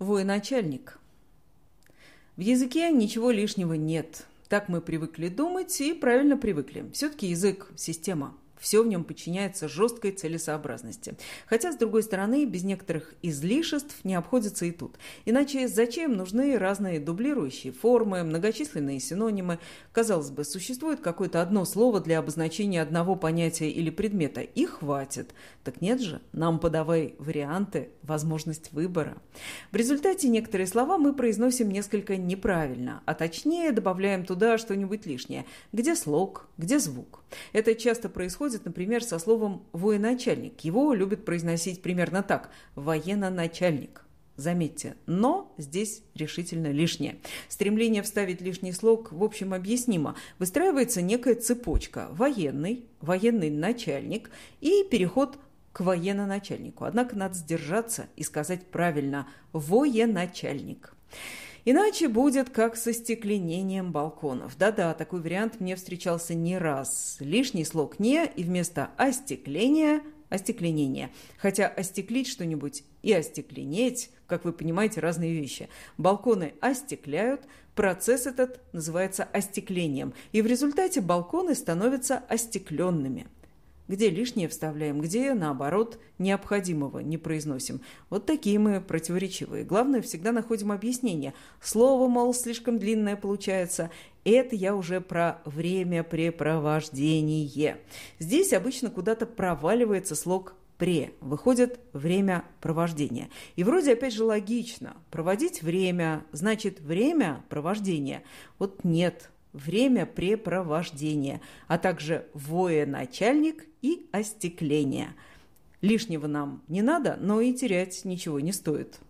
Военачальник. В языке ничего лишнего нет. Так мы привыкли думать и правильно привыкли. Все-таки язык – система. Все в нем подчиняется жесткой целесообразности. Хотя, с другой стороны, без некоторых излишеств не обходится и тут. Иначе зачем нужны разные дублирующие формы, многочисленные синонимы? Казалось бы, существует какое-то одно слово для обозначения одного понятия или предмета, и хватит. Так нет же, нам подавай варианты, возможность выбора. В результате некоторые слова мы произносим несколько неправильно, а точнее добавляем туда что-нибудь лишнее. Где слог, где звук. Это часто происходит, например, со словом «военачальник». Его любят произносить примерно так – «военно-начальник». Заметьте, но здесь решительно лишнее. Стремление вставить лишний слог, в общем, объяснимо. Выстраивается некая цепочка. Военный, военный начальник и переход к военно-начальнику. Однако надо сдержаться и сказать правильно «военачальник». Иначе будет как со стекленением балконов. Да-да, такой вариант мне встречался не раз. Лишний слог «не» и вместо «остекления» – остекленение. Хотя остеклить что-нибудь и остекленеть, как вы понимаете, разные вещи. Балконы остекляют, процесс этот называется остеклением. И в результате балконы становятся остекленными – где лишнее вставляем, где, наоборот, необходимого не произносим. Вот такие мы противоречивые. Главное, всегда находим объяснение. Слово, мол, слишком длинное получается. Это я уже про времяпрепровождение. Здесь обычно куда-то проваливается слог пре, выходит время провождения. И вроде опять же логично. Проводить время, значит время провождения. Вот нет, время препровождения, а также военачальник и остекление. Лишнего нам не надо, но и терять ничего не стоит.